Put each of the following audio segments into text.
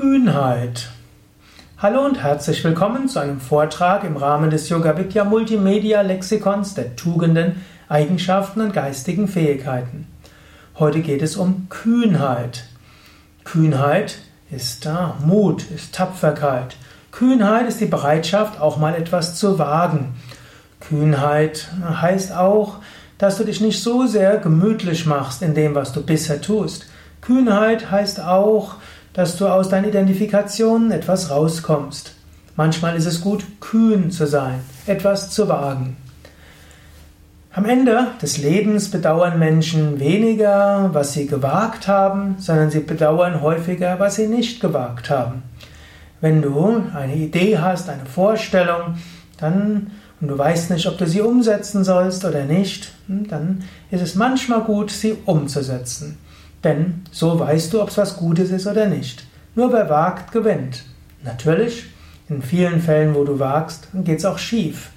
Kühnheit. Hallo und herzlich willkommen zu einem Vortrag im Rahmen des Yoga Vidya Multimedia Lexikons der Tugenden, Eigenschaften und geistigen Fähigkeiten. Heute geht es um Kühnheit. Kühnheit ist da, Mut, ist Tapferkeit. Kühnheit ist die Bereitschaft, auch mal etwas zu wagen. Kühnheit heißt auch, dass du dich nicht so sehr gemütlich machst in dem, was du bisher tust. Kühnheit heißt auch, dass du aus deinen Identifikationen etwas rauskommst. Manchmal ist es gut, kühn zu sein, etwas zu wagen. Am Ende des Lebens bedauern Menschen weniger, was sie gewagt haben, sondern sie bedauern häufiger, was sie nicht gewagt haben. Wenn du eine Idee hast, eine Vorstellung, dann und du weißt nicht, ob du sie umsetzen sollst oder nicht, hm, dann ist es manchmal gut, sie umzusetzen. Denn so weißt du, ob es was Gutes ist oder nicht. Nur wer wagt, gewinnt. Natürlich, in vielen Fällen, wo du wagst, geht es auch schief.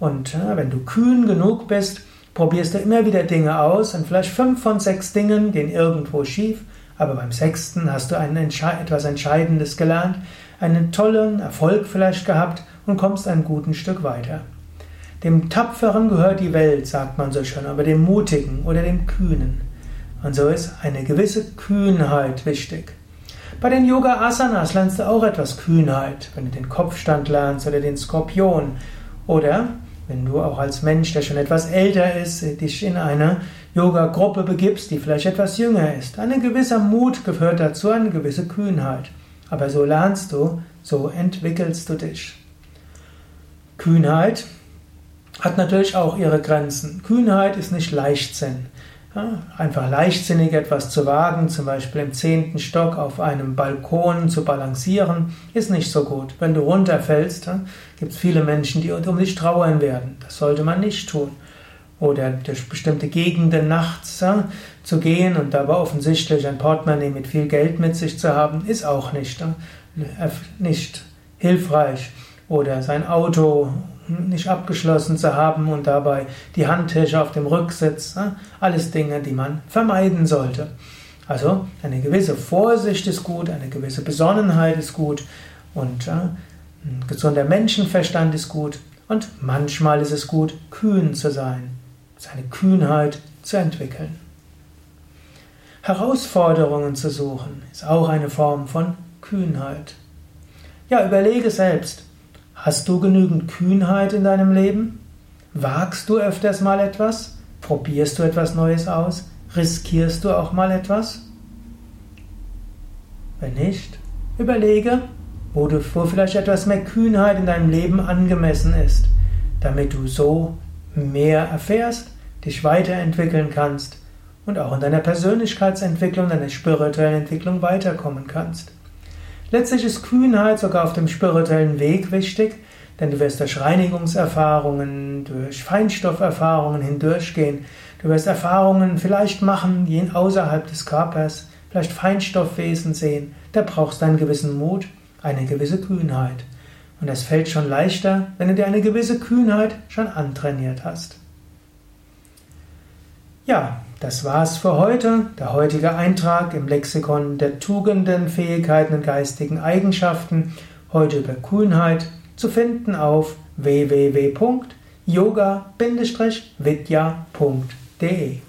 Und ja, wenn du kühn genug bist, probierst du immer wieder Dinge aus und vielleicht fünf von sechs Dingen gehen irgendwo schief, aber beim sechsten hast du ein, etwas Entscheidendes gelernt, einen tollen Erfolg vielleicht gehabt und kommst ein gutes Stück weiter. Dem Tapferen gehört die Welt, sagt man so schön, aber dem Mutigen oder dem Kühnen. Und so ist eine gewisse Kühnheit wichtig. Bei den Yoga Asanas lernst du auch etwas Kühnheit, wenn du den Kopfstand lernst oder den Skorpion. Oder wenn du auch als Mensch, der schon etwas älter ist, dich in eine Yoga-Gruppe begibst, die vielleicht etwas jünger ist. Ein gewisser Mut gehört dazu, eine gewisse Kühnheit. Aber so lernst du, so entwickelst du dich. Kühnheit hat natürlich auch ihre Grenzen. Kühnheit ist nicht Leichtsinn. Einfach leichtsinnig etwas zu wagen, zum Beispiel im zehnten Stock auf einem Balkon zu balancieren, ist nicht so gut. Wenn du runterfällst, gibt es viele Menschen, die um dich trauern werden. Das sollte man nicht tun. Oder durch bestimmte Gegenden nachts zu gehen und dabei offensichtlich ein Portemonnaie mit viel Geld mit sich zu haben, ist auch nicht, nicht hilfreich. Oder sein Auto nicht abgeschlossen zu haben und dabei die Handtasche auf dem Rücksitz. Alles Dinge, die man vermeiden sollte. Also eine gewisse Vorsicht ist gut, eine gewisse Besonnenheit ist gut und ein gesunder Menschenverstand ist gut und manchmal ist es gut, kühn zu sein, seine Kühnheit zu entwickeln. Herausforderungen zu suchen ist auch eine Form von Kühnheit. Ja, überlege selbst, Hast du genügend Kühnheit in deinem Leben? Wagst du öfters mal etwas? Probierst du etwas Neues aus? Riskierst du auch mal etwas? Wenn nicht, überlege, wo, du, wo vielleicht etwas mehr Kühnheit in deinem Leben angemessen ist, damit du so mehr erfährst, dich weiterentwickeln kannst und auch in deiner Persönlichkeitsentwicklung, deiner spirituellen Entwicklung weiterkommen kannst. Letztlich ist Kühnheit sogar auf dem spirituellen Weg wichtig, denn du wirst durch Reinigungserfahrungen, durch Feinstofferfahrungen hindurchgehen. Du wirst Erfahrungen vielleicht machen, die außerhalb des Körpers, vielleicht Feinstoffwesen sehen. Da brauchst du einen gewissen Mut, eine gewisse Kühnheit. Und das fällt schon leichter, wenn du dir eine gewisse Kühnheit schon antrainiert hast. Ja, das war's für heute. Der heutige Eintrag im Lexikon der Tugenden, Fähigkeiten und geistigen Eigenschaften. Heute über Kühnheit zu finden auf www.yoga-vidya.de